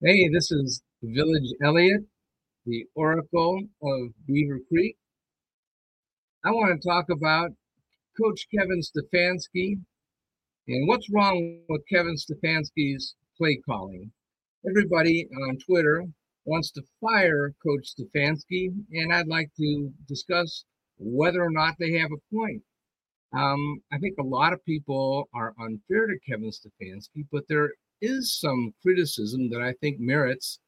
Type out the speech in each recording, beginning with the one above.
Hey, this is Village Elliott, the Oracle of Beaver Creek. I want to talk about Coach Kevin Stefanski and what's wrong with Kevin Stefanski's play calling. Everybody on Twitter wants to fire Coach Stefanski, and I'd like to discuss whether or not they have a point. Um, I think a lot of people are unfair to Kevin Stefanski, but there is some criticism that I think merits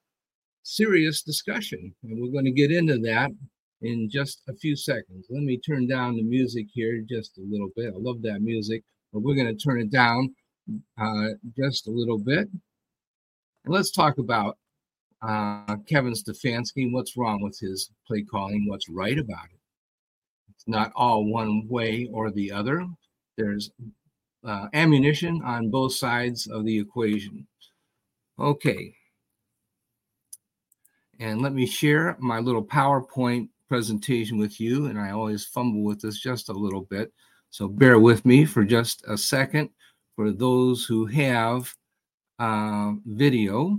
serious discussion. And we're going to get into that in just a few seconds. Let me turn down the music here just a little bit. I love that music, but we're going to turn it down uh, just a little bit. And let's talk about uh, Kevin Stefanski. What's wrong with his play calling? What's right about it? It's not all one way or the other. There's uh, ammunition on both sides of the equation. Okay. And let me share my little PowerPoint presentation with you. And I always fumble with this just a little bit. So bear with me for just a second for those who have uh, video.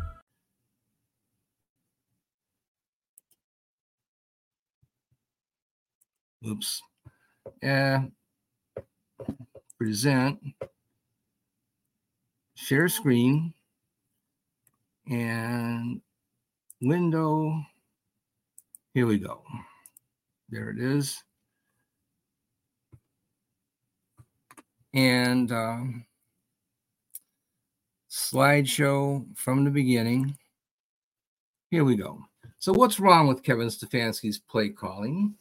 Oops. Yeah. Present. Share screen. And window. Here we go. There it is. And um, slideshow from the beginning. Here we go. So, what's wrong with Kevin Stefanski's play calling?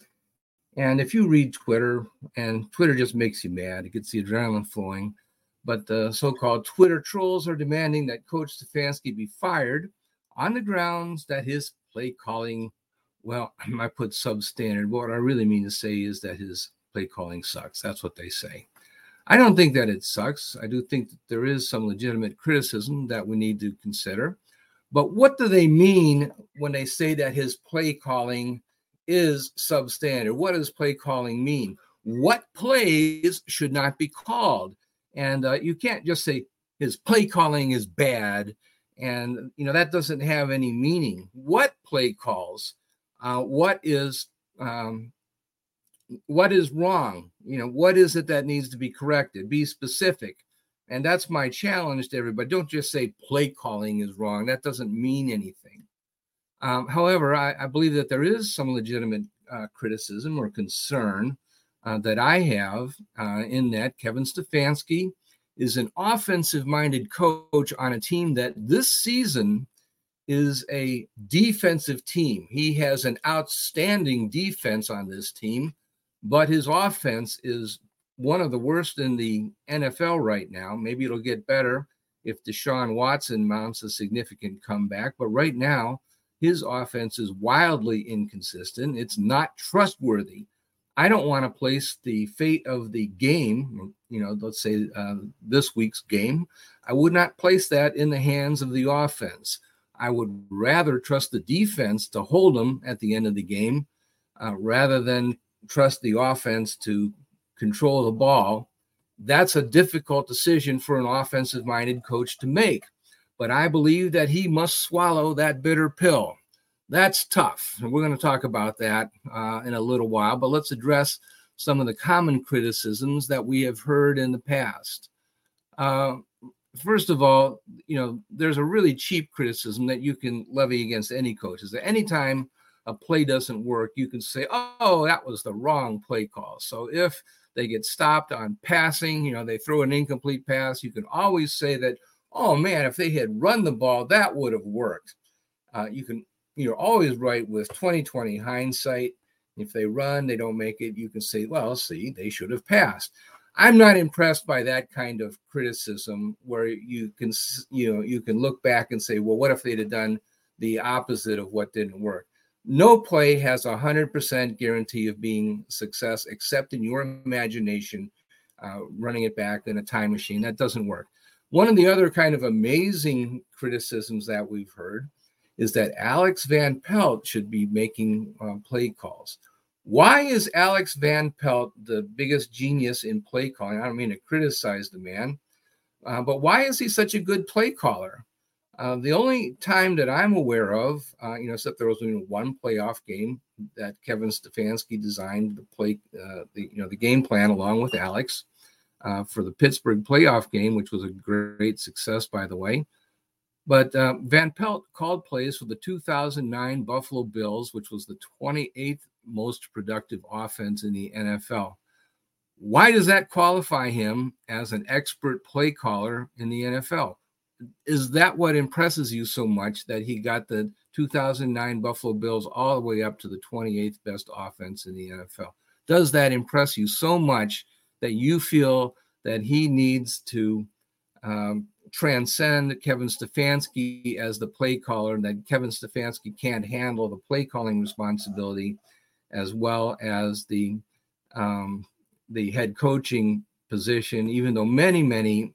And if you read Twitter, and Twitter just makes you mad, it gets the adrenaline flowing. But the so called Twitter trolls are demanding that Coach Stefanski be fired on the grounds that his play calling, well, I put substandard. What I really mean to say is that his play calling sucks. That's what they say. I don't think that it sucks. I do think that there is some legitimate criticism that we need to consider. But what do they mean when they say that his play calling is substandard. What does play calling mean? What plays should not be called? And uh, you can't just say his play calling is bad, and you know that doesn't have any meaning. What play calls? Uh, what is um, what is wrong? You know what is it that needs to be corrected? Be specific. And that's my challenge to everybody. Don't just say play calling is wrong. That doesn't mean anything. Um, however, I, I, believe that there is some legitimate uh, criticism or concern uh, that I have uh, in that Kevin Stefanski is an offensive minded coach on a team that this season is a defensive team. He has an outstanding defense on this team, but his offense is one of the worst in the NFL right now. Maybe it'll get better if Deshaun Watson mounts a significant comeback, but right now, his offense is wildly inconsistent. It's not trustworthy. I don't want to place the fate of the game, you know, let's say uh, this week's game, I would not place that in the hands of the offense. I would rather trust the defense to hold them at the end of the game uh, rather than trust the offense to control the ball That's a difficult decision for an offensive minded coach to make. But I believe that he must swallow that bitter pill. That's tough. And we're going to talk about that uh, in a little while. But let's address some of the common criticisms that we have heard in the past. Uh, first of all, you know, there's a really cheap criticism that you can levy against any coach is that anytime a play doesn't work, you can say, oh, that was the wrong play call. So if they get stopped on passing, you know, they throw an incomplete pass, you can always say that, oh man, if they had run the ball, that would have worked. Uh, you can, you're always right with 2020 hindsight. If they run, they don't make it, you can say, well, see, they should have passed. I'm not impressed by that kind of criticism where you can, you know, you can look back and say, well, what if they'd have done the opposite of what didn't work? No play has a hundred percent guarantee of being success, except in your imagination, uh, running it back in a time machine. That doesn't work. One of the other kind of amazing criticisms that we've heard is that Alex Van Pelt should be making uh, play calls. Why is Alex Van Pelt the biggest genius in play calling? I don't mean to criticize the man, uh, but why is he such a good play caller? Uh, the only time that I'm aware of, uh, you know, except there was only one playoff game that Kevin Stefanski designed the play, uh, the you know, the game plan along with Alex uh, for the Pittsburgh playoff game, which was a great success, by the way. But uh, Van Pelt called plays for the 2009 Buffalo Bills, which was the 28th most productive offense in the NFL. Why does that qualify him as an expert play caller in the NFL? Is that what impresses you so much that he got the 2009 Buffalo Bills all the way up to the 28th best offense in the NFL? Does that impress you so much that you feel that he needs to um, transcend Kevin Stefanski as the play caller, and that Kevin Stefanski can't handle the play calling responsibility as well as the um, the head coaching position, even though many, many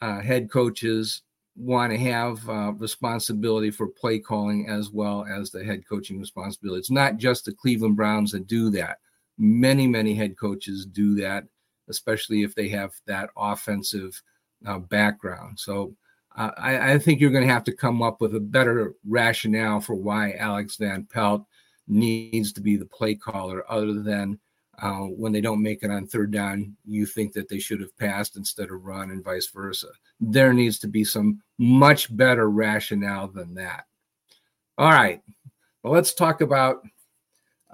uh, head coaches want to have uh, responsibility for play calling as well as the head coaching responsibility. It's not just the Cleveland Browns that do that. Many, many head coaches do that, especially if they have that offensive uh, background. So uh, I, I, think you're going to have to come up with a better rationale for why Alex Van Pelt needs to be the play caller, other than uh, when they don't make it on third down, you think that they should have passed instead of run, and vice versa. There needs to be some much better rationale than that. All right, well, let's talk about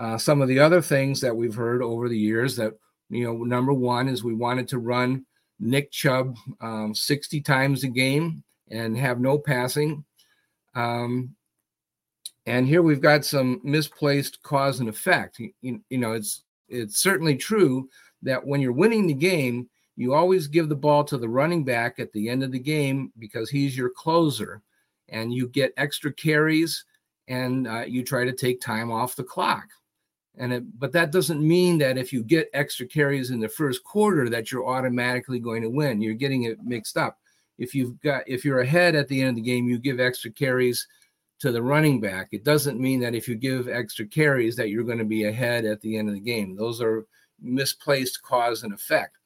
uh, some of the other things that we've heard over the years. That you know, number one is we wanted to run Nick Chubb um, 60 times a game and have no passing. Um, and here we've got some misplaced cause and effect. You, you, know, it's it's certainly true that when you're winning the game, you always give the ball to the running back at the end of the game because he's your closer, and you get extra carries, and uh, you try to take time off the clock. And it, but that doesn't mean that if you get extra carries in the first quarter that you're automatically going to win. You're getting it mixed up. If you've got if you're ahead at the end of the game, you give extra carries to the running back. It doesn't mean that if you give extra carries that you're going to be ahead at the end of the game. Those are misplaced cause and effect.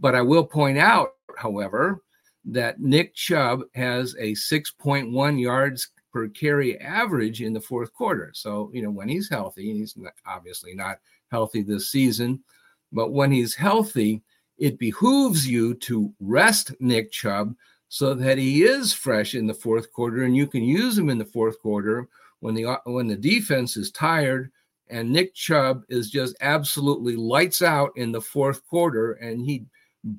But I will point out, however, that Nick Chubb has a 6.1 yards per carry average in the fourth quarter. So, you know, when he's healthy, he's obviously not healthy this season, but when he's healthy, it behooves you to rest Nick Chubb so that he is fresh in the fourth quarter and you can use him in the fourth quarter when the when the defense is tired and Nick Chubb is just absolutely lights out in the fourth quarter and he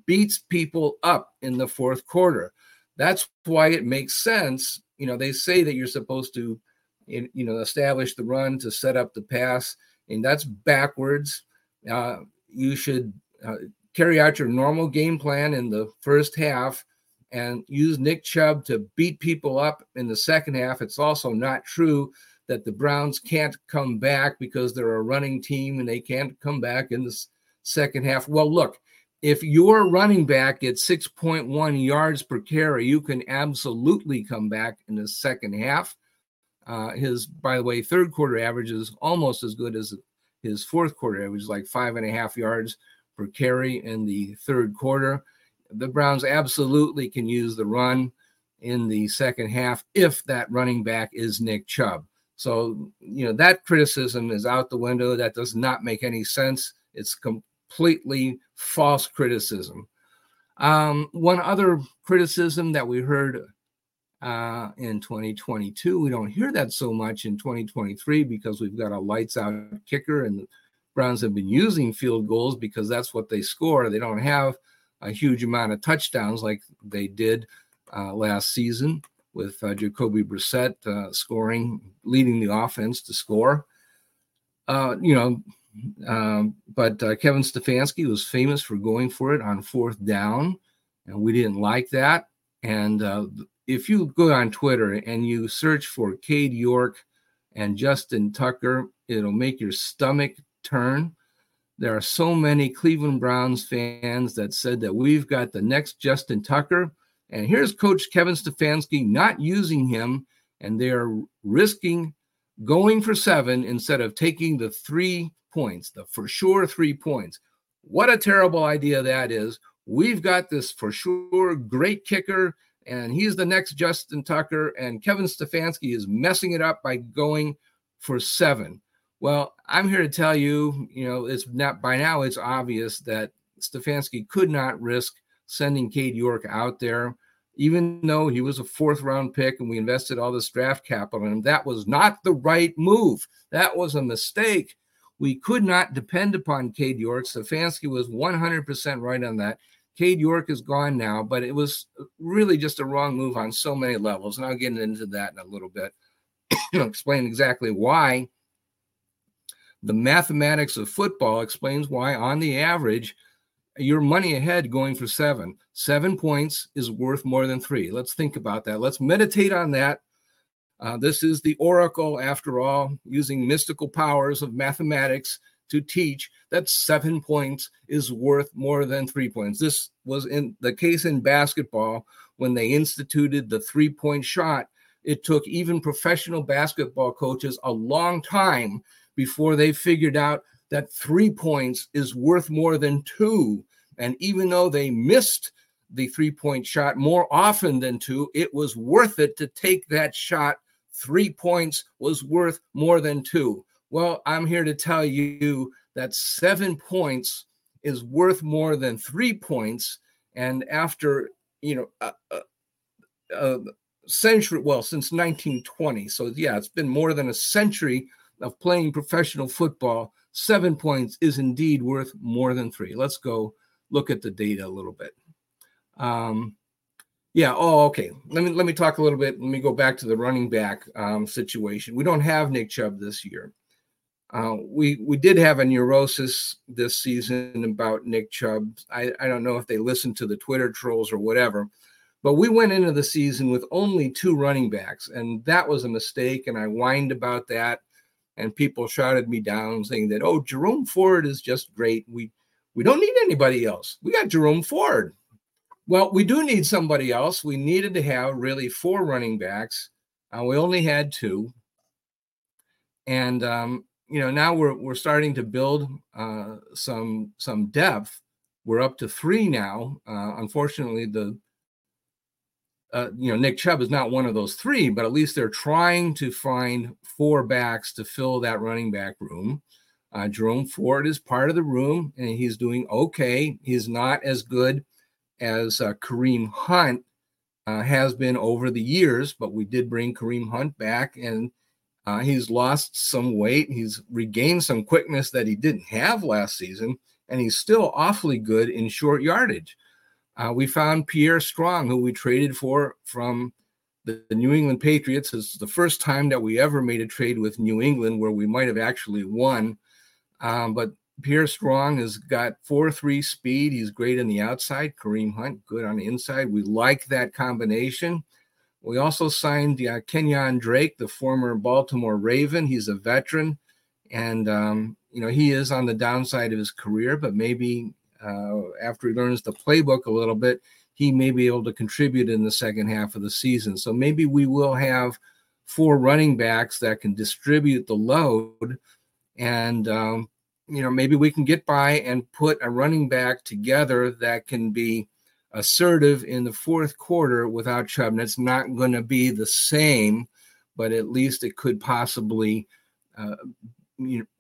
beats people up in the fourth quarter. That's why it makes sense. You know, they say that you're supposed to you know establish the run to set up the pass and that's backwards. Uh, you should uh, carry out your normal game plan in the first half and use Nick Chubb to beat people up in the second half. It's also not true that the Browns can't come back because they're a running team and they can't come back in the second half. Well, look, if your running back gets 6.1 yards per carry, you can absolutely come back in the second half. Uh, his, by the way, third quarter average is almost as good as his fourth quarter average, like five and a half yards per carry in the third quarter. The Browns absolutely can use the run in the second half if that running back is Nick Chubb. So, you know, that criticism is out the window. That does not make any sense. It's completely false criticism. Um, one other criticism that we heard uh, in 2022, we don't hear that so much in 2023 because we've got a lights out kicker and the Browns have been using field goals because that's what they score. They don't have a huge amount of touchdowns like they did uh, last season with uh, Jacoby Brissett uh, scoring, leading the offense to score. Uh, you know, um, but uh, Kevin Stefanski was famous for going for it on fourth down, and we didn't like that. And uh, if you go on Twitter and you search for Cade York and Justin Tucker, it'll make your stomach turn. There are so many Cleveland Browns fans that said that we've got the next Justin Tucker. And here's Coach Kevin Stefanski not using him, and they're risking going for seven instead of taking the three points, the for sure three points. What a terrible idea that is. We've got this for sure great kicker, and he's the next Justin Tucker, and Kevin Stefanski is messing it up by going for seven. Well, I'm here to tell you, you know, it's not by now, it's obvious that Stefanski could not risk sending Cade York out there, even though he was a fourth round pick and we invested all this draft capital in him. That was not the right move. That was a mistake. We could not depend upon Cade York. Stefanski was 100% right on that. Cade York is gone now, but it was really just a wrong move on so many levels. And I'll get into that in a little bit. explain exactly why the mathematics of football explains why, on the average, you're money ahead going for seven. Seven points is worth more than three. Let's think about that. Let's meditate on that. Uh, this is the oracle, after all, using mystical powers of mathematics to teach that seven points is worth more than three points. This was in the case in basketball when they instituted the three point shot. It took even professional basketball coaches a long time before they figured out that three points is worth more than two. And even though they missed the three point shot more often than two, it was worth it to take that shot. Three points was worth more than two. Well, I'm here to tell you that seven points is worth more than three points. And after, you know, a, a, a century, well, since 1920. So, yeah, it's been more than a century of playing professional football, seven points is indeed worth more than three. Let's go look at the data a little bit. Um, yeah. Oh, okay. Let me let me talk a little bit. Let me go back to the running back um, situation. We don't have Nick Chubb this year. Uh, we we did have a neurosis this season about Nick Chubb. I, I don't know if they listened to the Twitter trolls or whatever, but we went into the season with only two running backs, and that was a mistake. And I whined about that and people shouted me down saying that oh Jerome Ford is just great. We we don't need anybody else. We got Jerome Ford. Well, we do need somebody else. We needed to have really four running backs. Uh, we only had two, and um, you know now we're we're starting to build uh, some some depth. We're up to three now. Uh, unfortunately, the uh, you know, Nick Chubb is not one of those three, but at least they're trying to find four backs to fill that running back room. Uh, Jerome Ford is part of the room, and he's doing okay. He's not as good as uh, Kareem Hunt uh, has been over the years, but we did bring Kareem Hunt back, and uh, he's lost some weight. He's regained some quickness that he didn't have last season, and he's still awfully good in short yardage. Uh, we found Pierre Strong, who we traded for from the, the, New England Patriots. It's the first time that we ever made a trade with New England where we might have actually won. Um, but Pierre Strong has got 4 3 speed. He's great on the outside. Kareem Hunt, good on the inside. We like that combination. We also signed uh, Kenyan Drake, the former Baltimore Raven. He's a veteran. And, um, you know, he is on the downside of his career, but maybe uh, after he learns the playbook a little bit, he may be able to contribute in the second half of the season. So maybe we will have four running backs that can distribute the load. And, um, you know, maybe we can get by and put a running back together that can be assertive in the fourth quarter without Chubb. And it's not going to be the same, but at least it could possibly uh,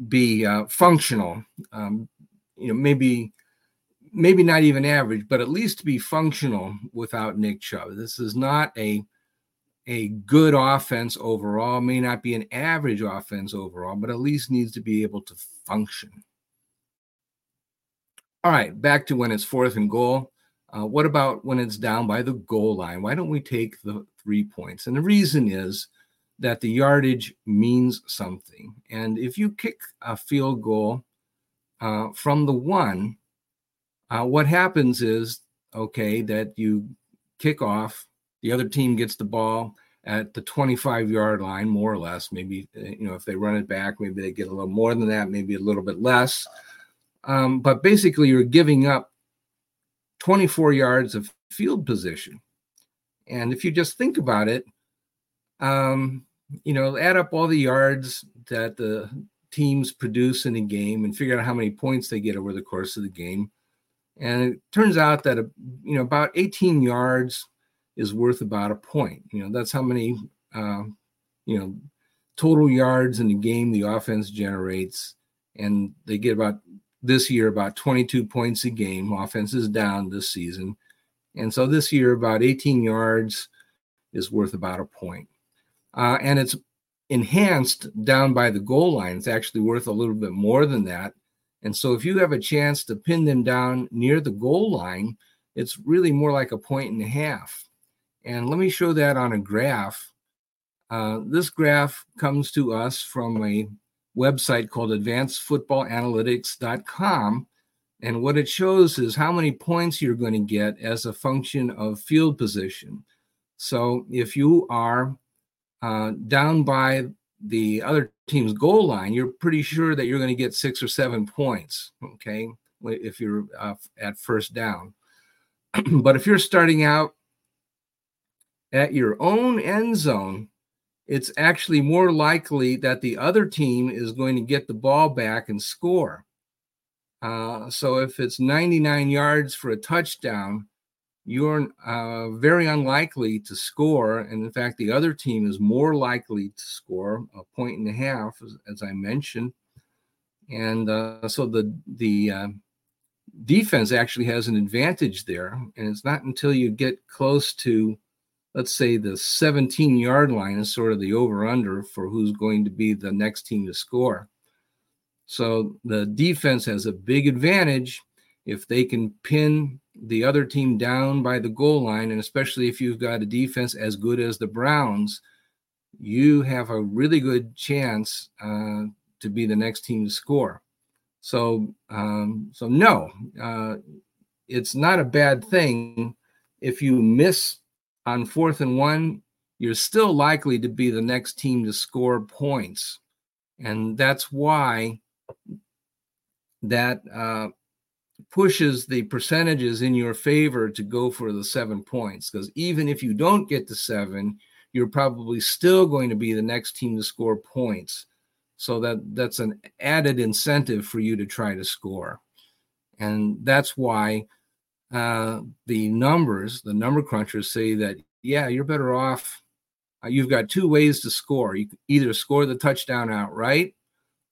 be uh, functional. Um, you know, maybe maybe not even average, but at least be functional without Nick Chubb. This is not a a good offense overall, may not be an average offense overall, but at least needs to be able to function. All right, back to when it's fourth and goal. Uh, what about when it's down by the goal line? Why don't we take the three points? And the reason is that the yardage means something. And if you kick a field goal uh, from the one, uh, what happens is okay that you kick off, the other team gets the ball at the 25 yard line, more or less. Maybe, uh, you know, if they run it back, maybe they get a little more than that, maybe a little bit less. Um, but basically, you're giving up 24 yards of field position. And if you just think about it, um, you know, add up all the yards that the teams produce in a game and figure out how many points they get over the course of the game. And it turns out that, you know, about 18 yards is worth about a point. You know, that's how many, uh, you know, total yards in the game the offense generates. And they get about this year about 22 points a game. Offense is down this season. And so this year, about 18 yards is worth about a point. Uh, and it's enhanced down by the goal line. It's actually worth a little bit more than that. And so if you have a chance to pin them down near the goal line, it's really more like a point and a half. And let me show that on a graph. Uh, this graph comes to us from a website called advancedfootballanalytics.com. And what it shows is how many points you're going to get as a function of field position. So if you are uh, down by the other team's goal line, you're pretty sure that you're going to get six or seven points. Okay. If you're uh, at first down. but if you're starting out at your own end zone, it's actually more likely that the other team is going to get the ball back and score. Uh, so if it's 99 yards for a touchdown, you're uh, very unlikely to score. And in fact, the other team is more likely to score a point and a half, as, as I mentioned. And uh, so the the uh, defense actually has an advantage there. And it's not until you get close to let's say the 17 yard line is sort of the over under for who's going to be the next team to score. So the defense has a big advantage if they can pin the other team down by the goal line, and especially if you've got a defense as good as the Browns, you have a really good chance uh, to be the next team to score. So, um, so no, uh, it's not a bad thing if you miss on fourth and one, you're still likely to be the next team to score points. And that's why that uh, pushes the percentages in your favor to go for the seven points. Because even if you don't get to seven, you're probably still going to be the next team to score points. So that that's an added incentive for you to try to score. And that's why uh, the numbers, the number crunchers say that, yeah, you're better off. Uh, you've got two ways to score. You either score the touchdown outright,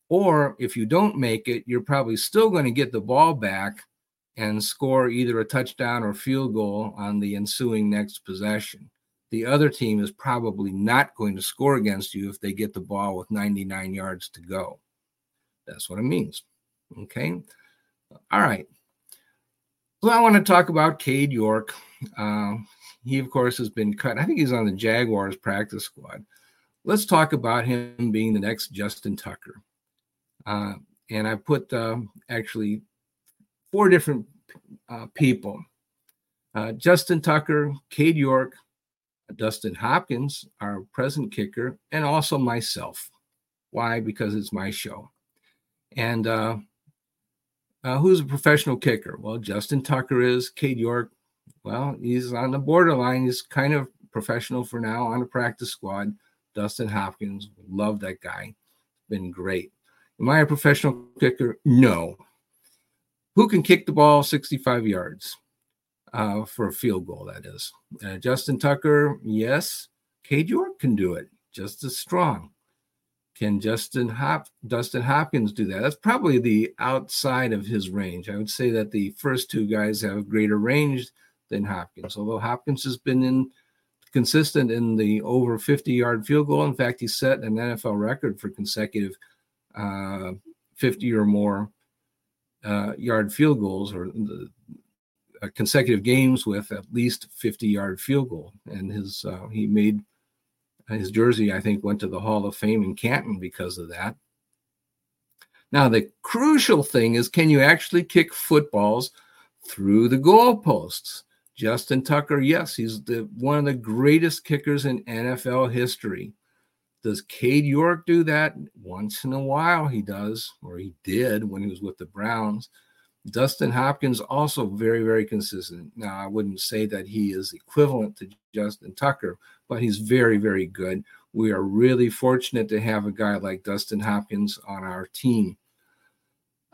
or if you don't make it, you're probably still going to get the ball back and score either a touchdown or field goal on the ensuing next possession. The other team is probably not going to score against you if they get the ball with 99 yards to go. That's what it means. Okay. All right. So I want to talk about Cade York. Uh, he, of course, has been cut. I think he's on the Jaguars practice squad. Let's talk about him being the next Justin Tucker. Uh, and I put uh, actually four different uh, people uh, Justin Tucker, Cade York, Dustin Hopkins, our present kicker, and also myself. Why? Because it's my show. And uh, who's a professional kicker? Well, Justin Tucker is. Cade York, well, he's on the borderline. He's kind of professional for now on a practice squad. Dustin Hopkins, love that guy. Been great. Am I a professional kicker? No. Who can kick the ball 65 yards uh, for a field goal? That is. Uh, Justin Tucker, yes. Cade York can do it just as strong. Can Justin Hop Dustin Hopkins do that? That's probably the outside of his range. I would say that the first two guys have greater range than Hopkins, although Hopkins has been in consistent in the over 50 yard field goal. In fact, he set an NFL record for consecutive uh, 50 or more uh, yard field goals or the, uh, consecutive games with at least 50 yard field goal. And his uh, he made his jersey, I think, went to the Hall of Fame in Canton because of that. Now, the crucial thing is can you actually kick footballs through the goalposts? Justin Tucker, yes, he's the one of the greatest kickers in NFL history. Does Cade York do that? Once in a while, he does, or he did when he was with the Browns. Dustin Hopkins also very, very consistent. Now, I wouldn't say that he is equivalent to Justin Tucker, but he's very, very good. We are really fortunate to have a guy like Dustin Hopkins on our team.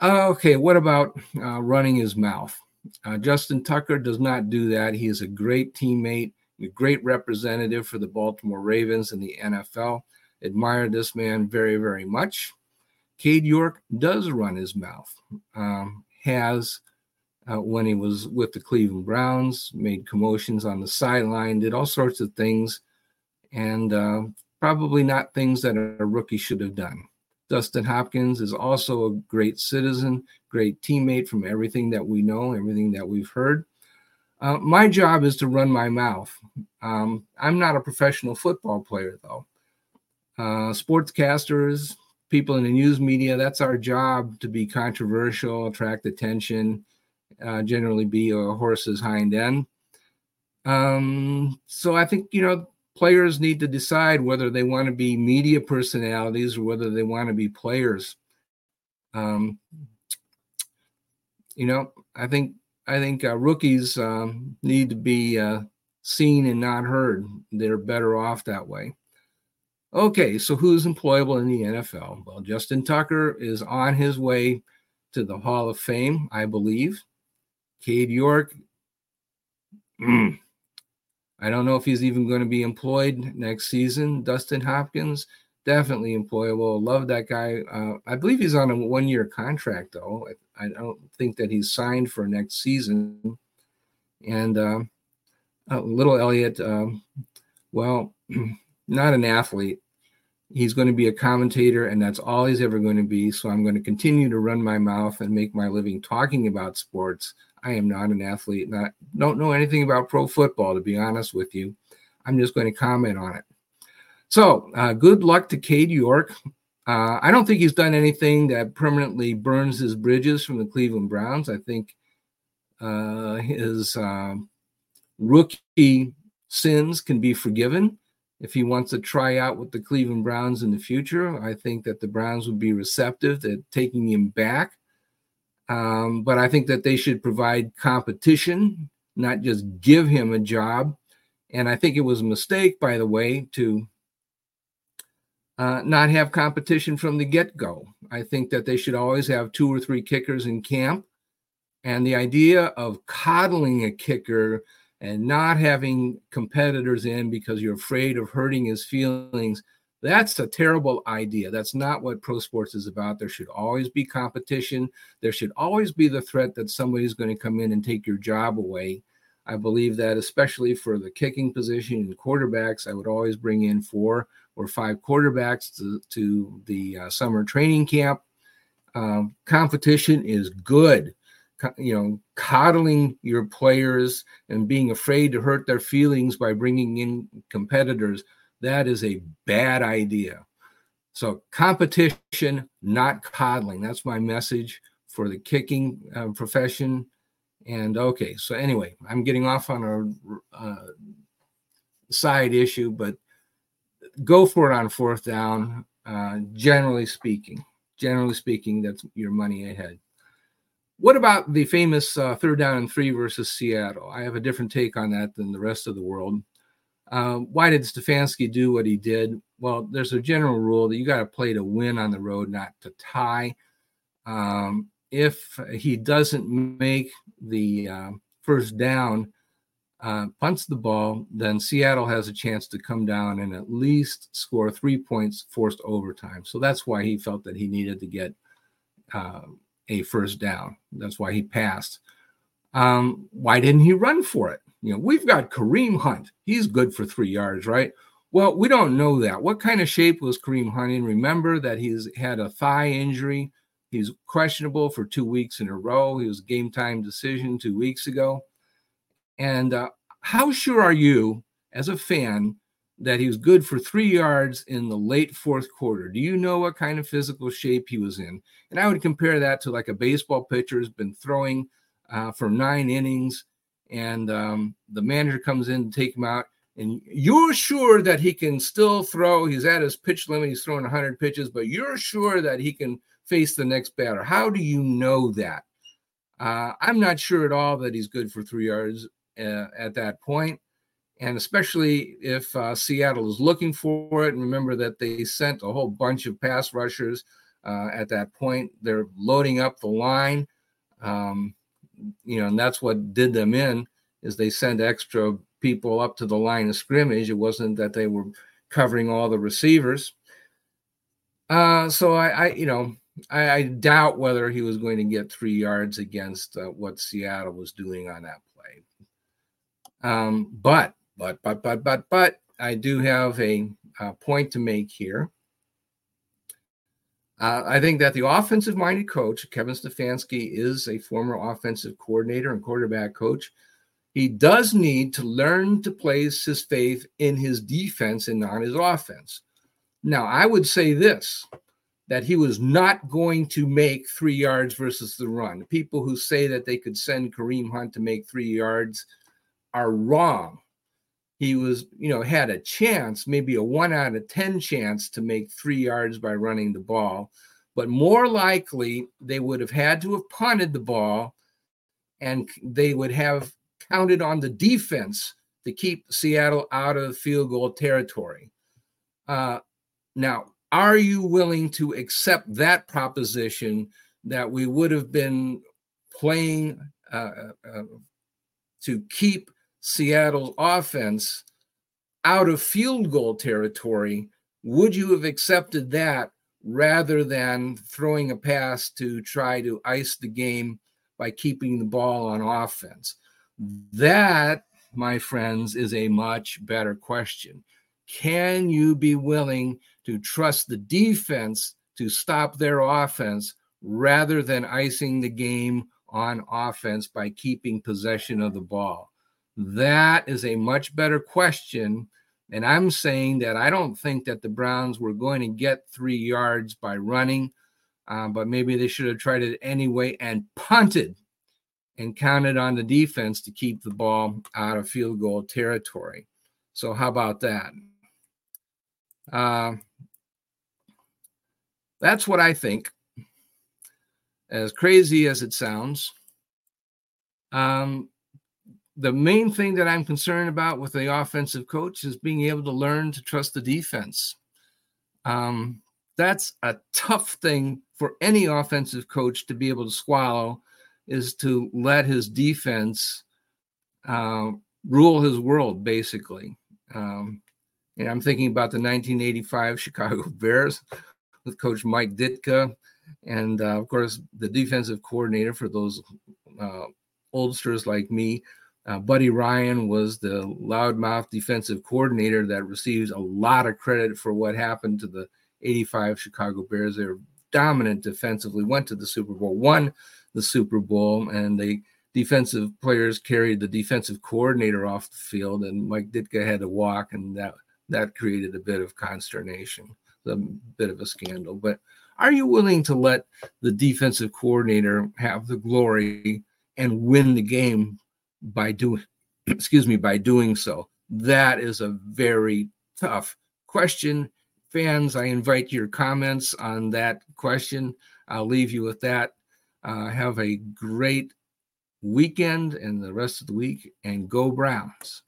Okay, what about uh, running his mouth? Uh, Justin Tucker does not do that. He is a great teammate, a great representative for the Baltimore Ravens in the NFL. Admire this man very, very much. Cade York does run his mouth. Um, has uh, when he was with the Cleveland Browns, made commotions on the sideline, did all sorts of things, and uh, probably not things that a rookie should have done. Dustin Hopkins is also a great citizen, great teammate from everything that we know, everything that we've heard. Uh, my job is to run my mouth. Um, I'm not a professional football player, though. Uh, sportscasters, people in the news media, that's our job to be controversial, attract attention, uh, generally be a horse's hind end. Um, so I think, you know, players need to decide whether they want to be media personalities or whether they want to be players. Um, you know, I think I think uh, rookies um, need to be uh, seen and not heard. They're better off that way. Okay, so who's employable in the NFL? Well, Justin Tucker is on his way to the Hall of Fame, I believe. Cade York, mm, I don't know if he's even going to be employed next season. Dustin Hopkins, definitely employable. Love that guy. Uh, I believe he's on a one year contract, though. I, I, don't think that he's signed for next season. And uh, uh, little Elliott, um, well, not an athlete he's going to be a commentator and that's all he's ever going to be. So i'm going to continue to run my mouth and make my living talking about sports. I am not an athlete i don't know anything about pro football to be honest with you. I'm just going to comment on it. So uh, good luck to cade york. Uh, i don't think he's done anything that permanently burns his bridges from the cleveland browns. I think uh, his uh, rookie sins can be forgiven if he wants to try out with the Cleveland Browns in the future, I think that the Browns would be receptive to taking him back. Um, but I think that they should provide competition, not just give him a job. And I think it was a mistake, by the way, to uh, not have competition from the get go. I think that they should always have two or three kickers in camp. And the idea of coddling a kicker and not having competitors in because you're afraid of hurting his feelings that's a terrible idea. That's not what pro sports is about. There should always be competition. There should always be the threat that somebody's going to come in and take your job away. I believe that especially for the kicking position and quarterbacks i would always bring in four or five quarterbacks to, to the uh, summer training camp. Um, competition is good you know, coddling your players and being afraid to hurt their feelings by bringing in competitors, that is a bad idea. So, competition, not coddling. That's my message for the kicking uh, profession. And okay, so anyway, I'm getting off on a uh, side issue, but go for it on fourth down. Uh, generally speaking, generally speaking, that's your money ahead. What about the famous uh, third down and three versus Seattle? I have a different take on that than the rest of the world. Uh, why did Stefanski do what he did? well, there's a general rule that you got to play to win on the road, not to tie. Um, if he doesn't make the uh, first down, uh, punts the ball, then Seattle has a chance to come down and at least score three points forced overtime. So that's why he felt that he needed to get uh, a first down. That's why he passed. Um, why didn't he run for it? You know, we've got Kareem Hunt. He's good for three yards, right? Well, we don't know that. What kind of shape was Kareem Hunt in? Remember that he's had a thigh injury. He's questionable for two weeks in a row. He was game time decision two weeks ago. And uh, how sure are you, as a fan, that he was good for three yards in the late fourth quarter? Do you know what kind of physical shape he was in? And I would compare that to like a baseball pitcher has been throwing uh, for nine innings, and um, the manager comes in to take him out. And you're sure that he can still throw. He's at his pitch limit. He's throwing 100 pitches, but you're sure that he can face the next batter. How do you know that? Uh, I'm not sure at all that he's good for three yards uh, at that point, and especially if uh, Seattle is looking for it. And remember that they sent a whole bunch of pass rushers uh, at that point. They're loading up the line, um, you know, and that's what did them in. Is they sent extra people up to the line of scrimmage. It wasn't that they were covering all the receivers. Uh, so I, I, you know, I, I, doubt whether he was going to get three yards against uh, what Seattle was doing on that play. um, but, but, but, but, but, but, I do have a, a point to make here. Uh, I think that the offensive minded coach, Kevin Stefanski, is a former offensive coordinator and quarterback coach. He does need to learn to place his faith in his defense and not his offense. Now, I would say this that he was not going to make three yards versus the run. People who say that they could send Kareem Hunt to make three yards are wrong. He was, you know, had a chance, maybe a one out of 10 chance to make three yards by running the ball. But more likely, they would have had to have punted the ball and they would have counted on the defense to keep Seattle out of field goal territory. Uh, now, are you willing to accept that proposition that we would have been playing uh, uh, to keep Seattle's offense out of field goal territory, would you have accepted that rather than throwing a pass to try to ice the game by keeping the ball on offense? That, my friends, is a much better question. Can you be willing to trust the defense to stop their offense rather than icing the game on offense by keeping possession of the ball? That is a much better question. And I'm saying that I don't think that the Browns were going to get three yards by running, uh, but maybe they should have tried it anyway and punted and counted on the defense to keep the ball out of field goal territory. So, how about that? Uh, that's what I think. As crazy as it sounds, um, the main thing that I'm concerned about with the offensive coach is being able to learn to trust the defense. Um, that's a tough thing for any offensive coach to be able to swallow is to let his defense uh, rule his world, basically. Um, and I'm thinking about the 1985 Chicago Bears with Coach Mike Ditka, and uh, of course the defensive coordinator for those uh, oldsters like me, uh, Buddy Ryan was the loudmouth defensive coordinator that receives a lot of credit for what happened to the 85 Chicago Bears. They were dominant defensively, went to the Super Bowl, won the Super Bowl, and the defensive players carried the defensive coordinator off the field, and Mike Ditka had to walk, and that that created a bit of consternation, a bit of a scandal. But are you willing to let the defensive coordinator have the glory and win the game by doing excuse me by doing so. That is a very tough question. Fans i invite your comments on that question. I'll leave you with that. Uh, have a great weekend and the rest of the week and go browns